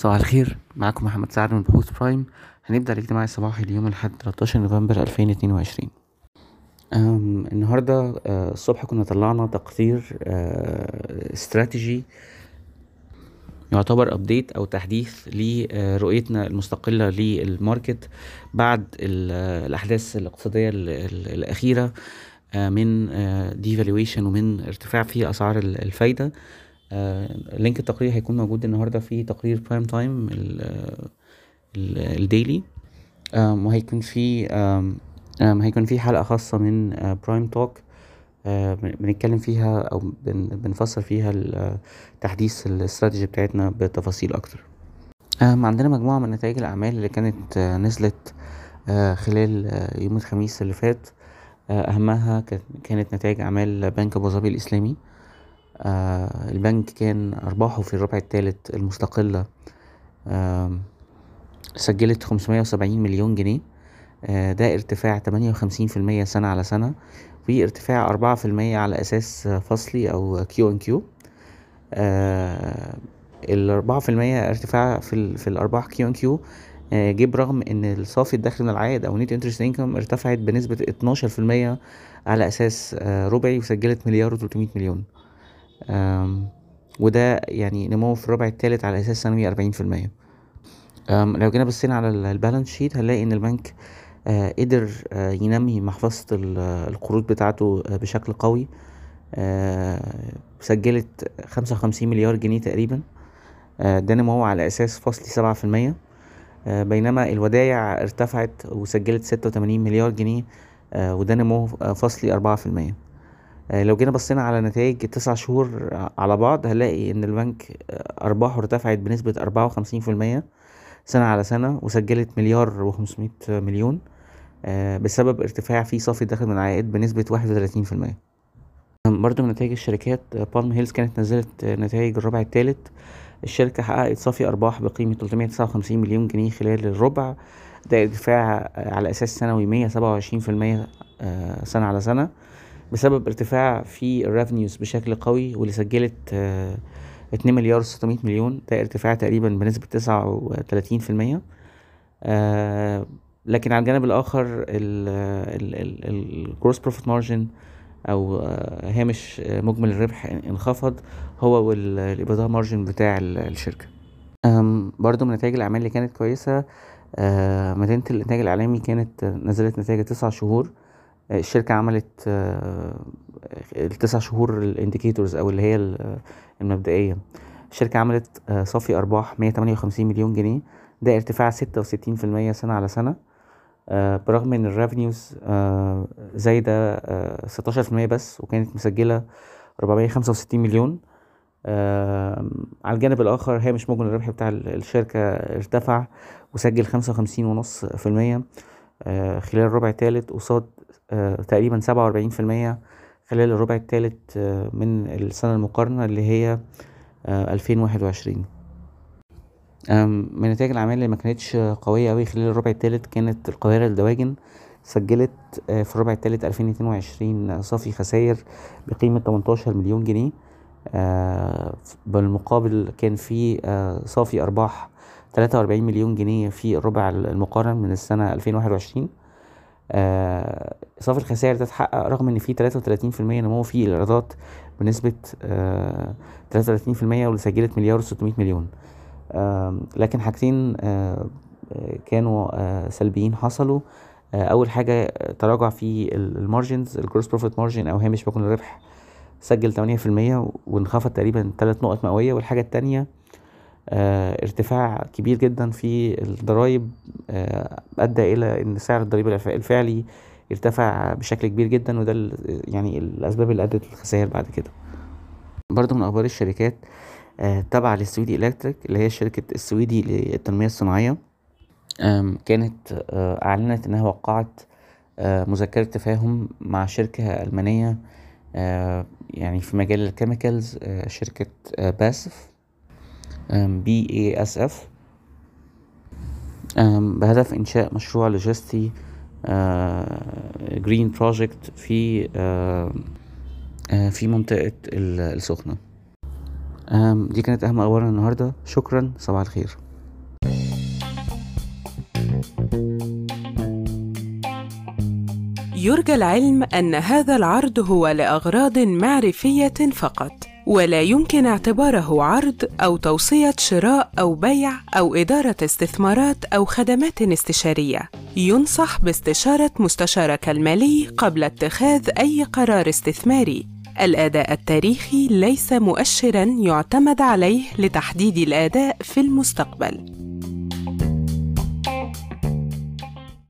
صباح الخير. معاكم محمد سعد من بحوث برايم. هنبدأ الاجتماع الصباحي اليوم الأحد 13 نوفمبر 2022 أم النهاردة آه، الصبح كنا طلعنا تقرير آه، استراتيجي يعتبر update أو تحديث لرؤيتنا المستقلة لل market بعد ال- الأحداث الاقتصادية ال- ال- الأخيرة آه، من devaluation ومن ارتفاع في أسعار ال- الفايدة. آه، link التقرير هيكون موجود النهارده في تقرير برايم تايم ال daily وهيكون في هيكون في حلقة خاصة من برايم توك بنتكلم فيها بن- بنفسر فيها تحديث الاستراتيجي بتاعتنا بتفاصيل أكتر. آم، عندنا مجموعة من نتائج الأعمال اللي كانت آه، نزلت آه، خلال آه، يوم الخميس اللي فات. آه، أهمها كانت- نتائج أعمال بنك أبو ظبي الإسلامي. آه، البنك كان أرباحه في الربع الثالث المستقلة سجلت 570 مليون جنيه آه، ده ارتفاع 58% سنة على سنة وارتفاع 4% على أساس آه، فصلي أو Q on Q الأربعة في المية ارتفاع في, في الأرباح Q on Q جه برغم إن الصافي الدخل من العائد أو net interest income ارتفعت بنسبة 12% على أساس آه، ربعي وسجلت مليار و300 مليون. وده يعني نمو في الربع الثالث على أساس سنوي أربعين في المية. لو جينا بصينا على ال- البالانس شيت هنلاقي إن البنك آه، قدر آه، ينمي محفظة ال- القروض بتاعته آه، بشكل قوي. سجلت خمسة وخمسين مليار جنيه تقريبا. ده نمو على أساس فصلي سبعة في المية. بينما الودايع ارتفعت وسجلت ستة وتمانين مليار جنيه وده نمو فصلي أربعة في المية. لو جينا بصينا على نتائج التسع شهور على بعض هنلاقي إن البنك آه، أرباحه ارتفعت بنسبة أربعة وخمسين في المية سنة على سنة وسجلت مليار وخمسمية مليون آه، بسبب ارتفاع في صافي الدخل من العائد بنسبة واحد وتلاتين في المية. برضو من نتائج الشركات بالم هيلز كانت نزلت آه، نتائج الربع الثالث الشركة حققت صافي أرباح بقيمة 359 مليون جنيه خلال الربع. ده ارتفاع آه، على أساس سنوي 127% آه، سنة على سنة. بسبب ارتفاع في ال revenues بشكل قوي واللي سجلت آه، اتنين مليار وستمية مليون. ده ارتفاع تقريبا بنسبة تسعة وتلاتين في المية. آه، لكن على الجانب الآخر ال gross profit margin أو آه، هامش مجمل الربح انخفض هو وال EBITDA margin بتاع ال- الشركة. برضو من نتائج الأعمال اللي كانت كويسة مدينة الإنتاج الإعلامي كانت نزلت نتائج تسع شهور. آه، الشركة عملت آه، التسع شهور ال indicators أو اللي هي ال- المبدئية. الشركة عملت آه، صافي تمانية وخمسين مليون جنيه. ده ارتفاع ستة وستين في المية سنة على سنة. آه، برغم إن ال revenues في المية بس وكانت خمسة وستين مليون. آم، على الجانب الآخر هامش مجمل الربح بتاع ال- الشركة ارتفع وسجل خمسة وخمسين ونص في المية آه، خلال الربع الثالث قصاد آه، تقريبا سبعة وأربعين في المية خلال الربع الثالث آه، من السنة المقارنة اللي هي ألفين واحد وعشرين. من نتائج الأعمال اللي ما كانتش قوية أوي خلال الربع الثالث كانت القاهرة للدواجن سجلت آه، في الربع الثالث ألفين اتنين وعشرين صافي خسائر بقيمة تمنتاشر مليون جنيه. آه، بالمقابل كان في آه، صافي أرباح تلاتة وأربعين مليون جنيه في الربع المقارن من السنة ألفين واحد وعشرين. صافي الخسائر ده اتحقق رغم إن في تلاتة وتلاتين في المية نمو في تلاتة وتلاتين في المية واللي سجلت مليار وستمية مليون. آم، لكن حاجتين آه، آه، كانوا آه، سلبيين حصلوا. آه، أول حاجة آه، تراجع في ال margins ال gross profit margin أو هامش مجمل الربح سجل تمانية في المية وانخفض تقريبا تلات نقط مئوية. والحاجة التانية آه، ارتفاع كبير جدا في الضرايب آه، أدى إلى إن سعر الضريبة الف- الفعلي ارتفع بشكل كبير جدا وده يعني الأسباب اللي أدت للخسائر بعد كده. برضو من أخبار الشركات آه، تابعة للسويدي إلكتريك اللي هي الشركة السويدي للتنمية الصناعية كانت آه، أعلنت إنها وقعت آه، مذكرة تفاهم مع شركة ألمانية آه، يعني في مجال ال chemicals آه، شركة آه، BASF. B A S F بهدف إنشاء مشروع لوجستي آه، green project في آه، آه، في منطقة السخنة. دي كانت أهم أخبارنا النهاردة. شكرا. صباح الخير. يرجى العلم أن هذا العرض هو لأغراض معرفية فقط. ولا يمكن اعتباره عرض أو توصية شراء أو بيع أو إدارة استثمارات أو خدمات استشارية. ينصح باستشارة مستشارك المالي قبل اتخاذ أي قرار استثماري. الأداء التاريخي ليس مؤشرًا يعتمد عليه لتحديد الأداء في المستقبل.